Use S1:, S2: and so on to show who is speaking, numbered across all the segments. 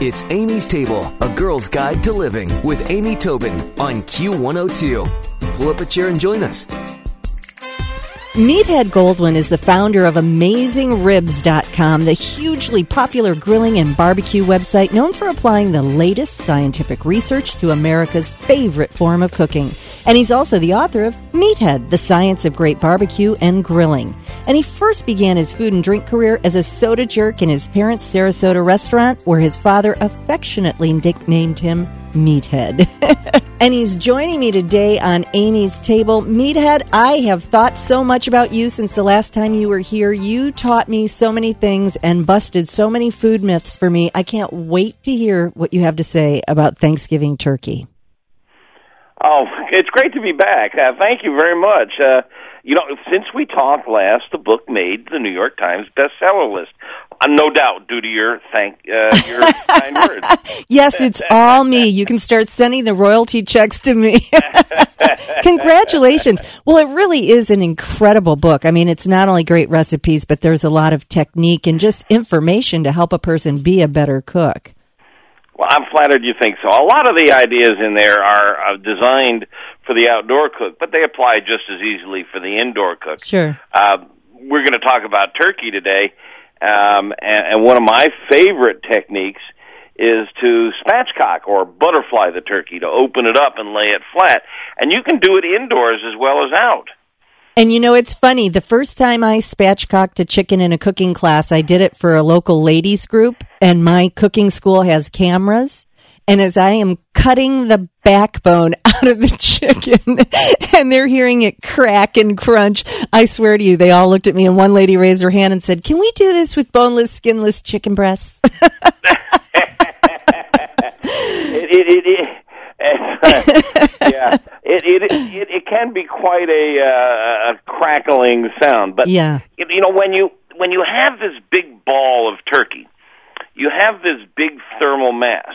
S1: It's Amy's Table, a girl's guide to living with Amy Tobin on Q102. Pull up a chair and join us.
S2: Meathead Goldwyn is the founder of AmazingRibs.com, the hugely popular grilling and barbecue website known for applying the latest scientific research to America's favorite form of cooking. And he's also the author of Meathead, The Science of Great Barbecue and Grilling. And he first began his food and drink career as a soda jerk in his parents' Sarasota restaurant, where his father affectionately nicknamed him Meathead. and he's joining me today on Amy's Table. Meathead, I have thought so much about you since the last time you were here. You taught me so many things and busted so many food myths for me. I can't wait to hear what you have to say about Thanksgiving turkey.
S3: Oh, it's great to be back. Uh, thank you very much. Uh, you know, since we talked last, the book made the New York Times bestseller list. Uh, no doubt, due to your thank uh, your kind words.
S2: Yes, it's all me. You can start sending the royalty checks to me. Congratulations. Well, it really is an incredible book. I mean, it's not only great recipes, but there's a lot of technique and just information to help a person be a better cook.
S3: Well, I'm flattered you think so. A lot of the ideas in there are uh, designed for the outdoor cook, but they apply just as easily for the indoor cook.
S2: Sure.
S3: Uh, we're going to talk about turkey today, um, and, and one of my favorite techniques is to spatchcock or butterfly the turkey to open it up and lay it flat, and you can do it indoors as well as out.
S2: And you know, it's funny. The first time I spatchcocked a chicken in a cooking class, I did it for a local ladies group, and my cooking school has cameras. And as I am cutting the backbone out of the chicken and they're hearing it crack and crunch, I swear to you, they all looked at me and one lady raised her hand and said, Can we do this with boneless, skinless chicken breasts?
S3: it, it, it, yeah, it, it it it can be quite a, uh, a crackling sound, but
S2: yeah,
S3: you know when you when you have this big ball of turkey, you have this big thermal mass,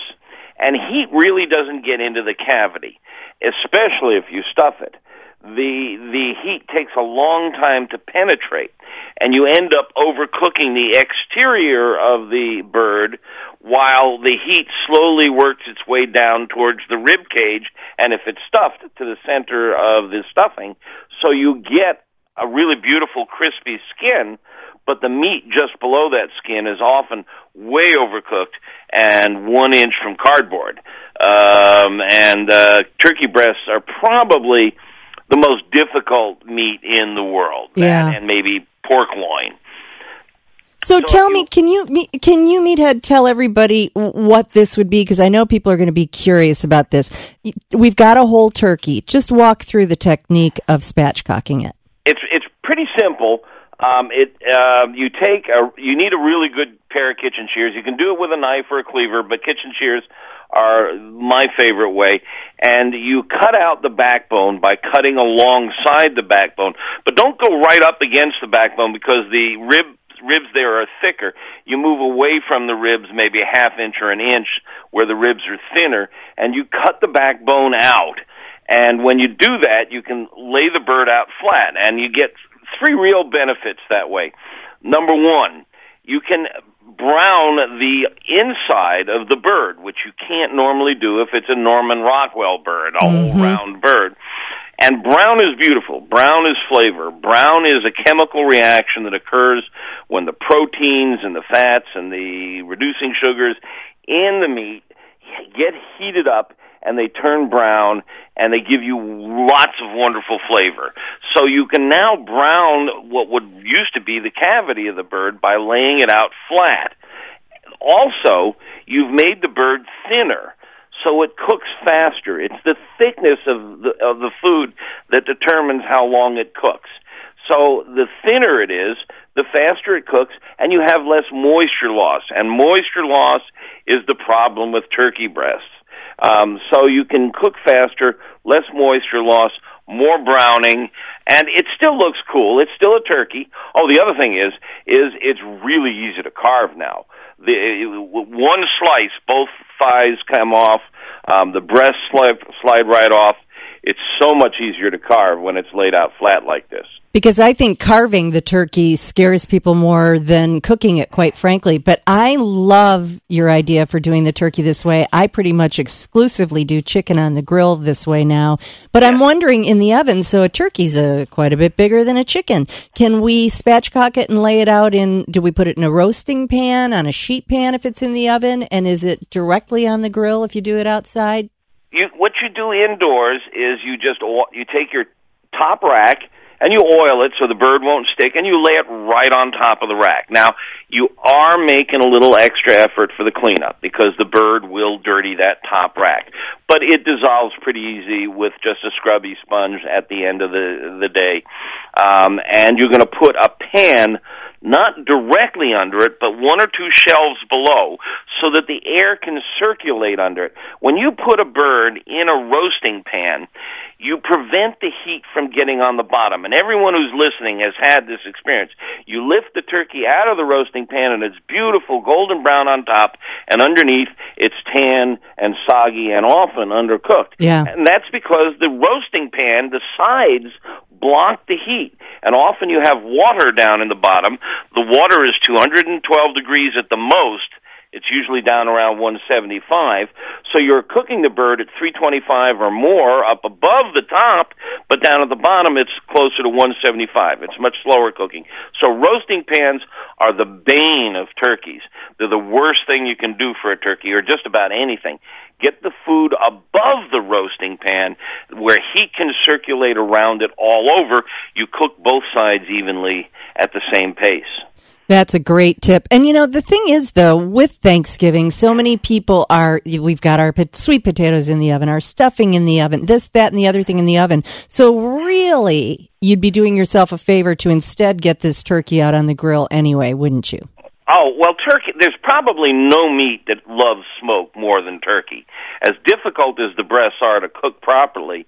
S3: and heat really doesn't get into the cavity, especially if you stuff it. The the heat takes a long time to penetrate, and you end up overcooking the exterior of the bird while the heat slowly works its way down towards the rib cage and if it's stuffed to the center of the stuffing. So you get a really beautiful crispy skin but the meat just below that skin is often way overcooked and one inch from cardboard. Um, and uh, turkey breasts are probably the most difficult meat in the world
S2: Yeah.
S3: and, and maybe pork loin
S2: So,
S3: So
S2: tell
S3: if
S2: me, can you can you meathead tell everybody what this would be? Because I know people are going to be curious about this. We've got a whole turkey. Just walk through the technique of spatchcocking it.
S3: it's it's pretty simple. Um, it um, you take a you need a really good pair of kitchen shears. You can do it with a knife or a cleaver, but kitchen shears are my favorite way. And you cut out the backbone by cutting alongside the backbone, but don't go right up against the backbone because the rib ribs there are thicker. You move away from the ribs maybe a half inch or an inch where the ribs are thinner, and you cut the backbone out. And when you do that, you can lay the bird out flat, and you get three real benefits that way. Number one, you can brown the inside of the bird, which you can't normally do if it's a Norman Rockwell bird, a whole mm-hmm. round bird. And brown is beautiful. Brown is flavor. Brown is a chemical reaction that occurs when the proteins and the fats and the reducing sugars in the meat get heated up and they turn brown and they give you lots of wonderful flavor. So you can now brown what would used to be the cavity of the bird by laying it out flat. Also, you've made the bird thinner so it cooks faster. It's the thickness of the of the food that determines how long it cooks. So the thinner it is, the faster it cooks, and you have less moisture loss. And moisture loss is the problem with turkey breasts. Um, so you can cook faster, less moisture loss, more browning, and it still looks cool. It's still a turkey. Oh, the other thing is, is it's really easy to carve now. The one slice, both thighs come off, um, the breasts slide, slide right off. It's so much easier to carve when it's laid out flat like this.
S2: Because I think carving the turkey scares people more than cooking it, quite frankly. But I love your idea for doing the turkey this way. I pretty much exclusively do chicken on the grill this way now. But yeah. I'm wondering in the oven, so a turkey's a, quite a bit bigger than a chicken. Can we spatchcock it and lay it out in, do we put it in a roasting pan, on a sheet pan if it's in the oven? And is it directly on the grill if you do it outside?
S3: You, what you do indoors is you just, you take your top rack, and you oil it so the bird won't stick, and you lay it right on top of the rack. Now, you are making a little extra effort for the cleanup because the bird will dirty that top rack, but it dissolves pretty easy with just a scrubby sponge at the end of the the day. Um, and you're going to put a pan not directly under it, but one or two shelves below, so that the air can circulate under it. When you put a bird in a roasting pan, you prevent the heat from getting on the bottom. And everyone who's listening has had this experience. You lift the turkey out of the roasting pan and it's beautiful golden brown on top and underneath it's tan and soggy and often undercooked.
S2: Yeah.
S3: And that's because the roasting pan, the sides block the heat. And often you have water down in the bottom. The water is 212 degrees at the most it's usually down around 175. So you're cooking the bird at 325 or more up above the top, but down at the bottom it's closer to 175. It's much slower cooking. So roasting pans are the bane of turkeys. They're the worst thing you can do for a turkey or just about anything. Get the food above the roasting pan where heat can circulate around it all over. You cook both sides evenly at the same pace.
S2: That's a great tip. And you know, the thing is though, with Thanksgiving, so many people are, we've got our sweet potatoes in the oven, our stuffing in the oven, this, that, and the other thing in the oven. So really, you'd be doing yourself a favor to instead get this turkey out on the grill anyway, wouldn't you?
S3: Oh, well, turkey, there's probably no meat that loves smoke more than turkey. As difficult as the breasts are to cook properly,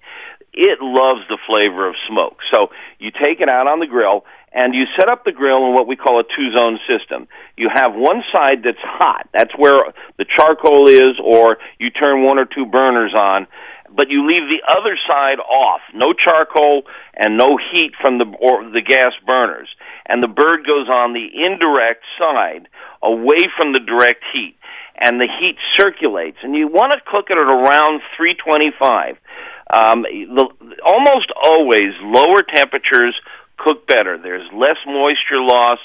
S3: it loves the flavor of smoke. So you take it out on the grill and you set up the grill in what we call a two zone system. You have one side that's hot. That's where the charcoal is or you turn one or two burners on, but you leave the other side off. No charcoal and no heat from the or the gas burners. And the bird goes on the indirect side away from the direct heat and the heat circulates and you want to cook it at around 325 um, the, almost always lower temperatures cook better. There's less moisture loss.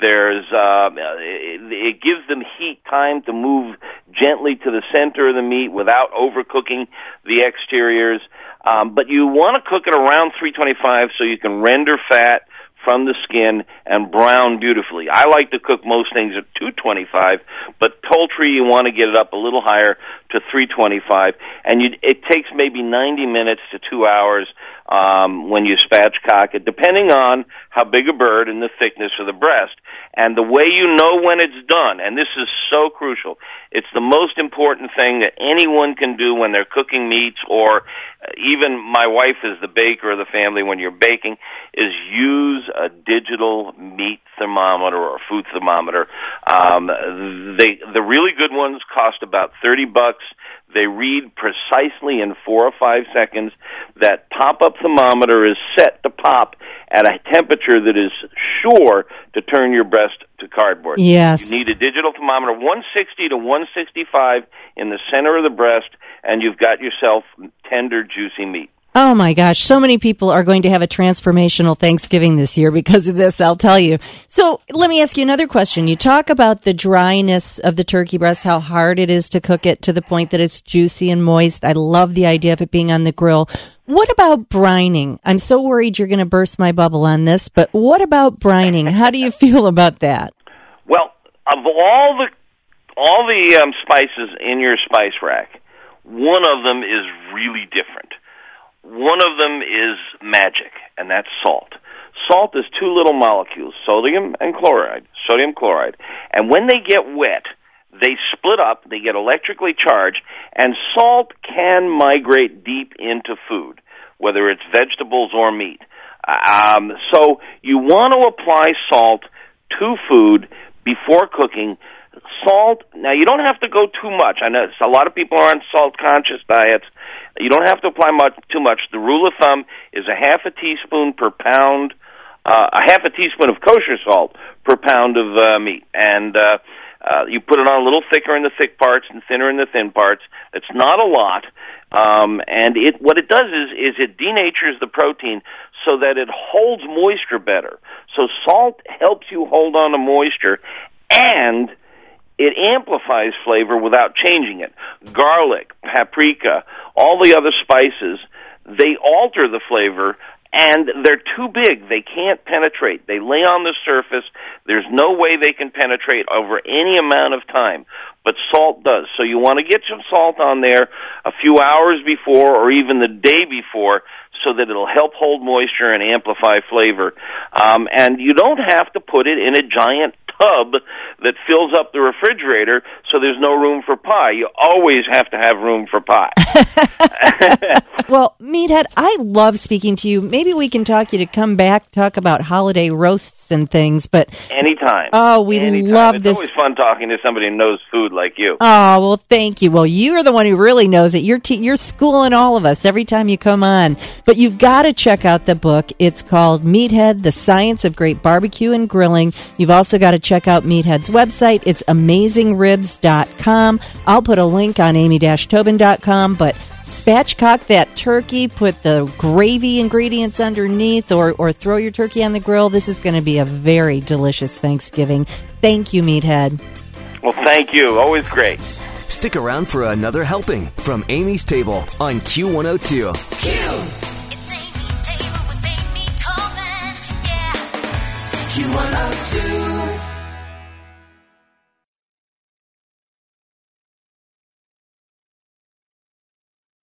S3: There's uh, it, it gives them heat time to move gently to the center of the meat without overcooking the exteriors. Um, but you want to cook it around 325 so you can render fat from the skin and brown beautifully. I like to cook most things at 225, but poultry you want to get it up a little higher to 325, and you, it takes maybe 90 minutes to two hours um, when you spatchcock it, depending on how big a bird and the thickness of the breast. And the way you know when it's done, and this is so crucial, it's the most important thing that anyone can do when they're cooking meats, or even my wife is the baker of the family when you're baking, is use a digital meat thermometer or food thermometer. Um, they the really good ones cost about thirty bucks they read precisely in four or five seconds. That pop-up thermometer is set to pop at a temperature that is sure to turn your breast to cardboard.
S2: Yes.
S3: You need a digital thermometer, 160 to 165 in the center of the breast, and you've got yourself tender, juicy meat.
S2: Oh my gosh, so many people are going to have a transformational Thanksgiving this year because of this, I'll tell you. So let me ask you another question. You talk about the dryness of the turkey breast, how hard it is to cook it to the point that it's juicy and moist. I love the idea of it being on the grill. What about brining? I'm so worried you're going to burst my bubble on this, but what about brining? How do you feel about that?
S3: Well, of all the all the um, spices in your spice rack, one of them is really different one of them is magic, and that's salt. Salt is two little molecules, sodium and chloride, sodium chloride. And when they get wet, they split up, they get electrically charged, and salt can migrate deep into food, whether it's vegetables or meat. Um, so you want to apply salt to food before cooking. Salt, now you don't have to go too much. I know a lot of people are on salt conscious diets. You don't have to apply much too much. The rule of thumb is a half a teaspoon per pound uh, a half a teaspoon of kosher salt per pound of uh, meat, and uh, uh, you put it on a little thicker in the thick parts and thinner in the thin parts. It's not a lot, um, and it what it does is is it denatures the protein so that it holds moisture better. So salt helps you hold on to moisture, and it amplifies flavor without changing it. Garlic, paprika, all the other spices, they alter the flavor and they're too big. They can't penetrate. They lay on the surface. There's no way they can penetrate over any amount of time. But salt does. So you want to get some salt on there a few hours before or even the day before so that it'll help hold moisture and amplify flavor. Um, and you don't have to put it in a giant tub that fills up the refrigerator so there's no room for pie. You always have to have room for pie.
S2: well, Meathead, I love speaking to you. Maybe we can talk you to come back, talk about holiday roasts and things, but
S3: anytime.
S2: Oh, we
S3: anytime.
S2: love
S3: it's
S2: this.
S3: It's always fun talking to somebody who knows food like you.
S2: Oh, well, thank you. Well, you're the one who really knows it. You're te- you're schooling all of us every time you come on. But you've got to check out the book. It's called Meathead: The Science of Great Barbecue and Grilling. You've also got to check out Meathead's website. It's amazingribs.com. I'll put a link on amy-tobin.com, but spatchcock that turkey, put the gravy ingredients underneath, or, or throw your turkey on the grill. This is going to be a very delicious Thanksgiving. Thank you, Meathead.
S3: Well, thank you. Always great.
S1: Stick around for another helping from Amy's Table on Q102.
S4: Q. It's Amy's Table with Amy Tobin. Yeah. Q102.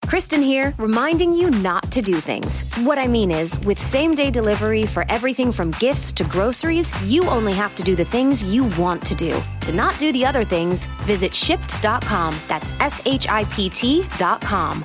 S5: Kristen here, reminding you not to do things. What I mean is, with same day delivery for everything from gifts to groceries, you only have to do the things you want to do. To not do the other things, visit shipt.com. That's S H I P T.com.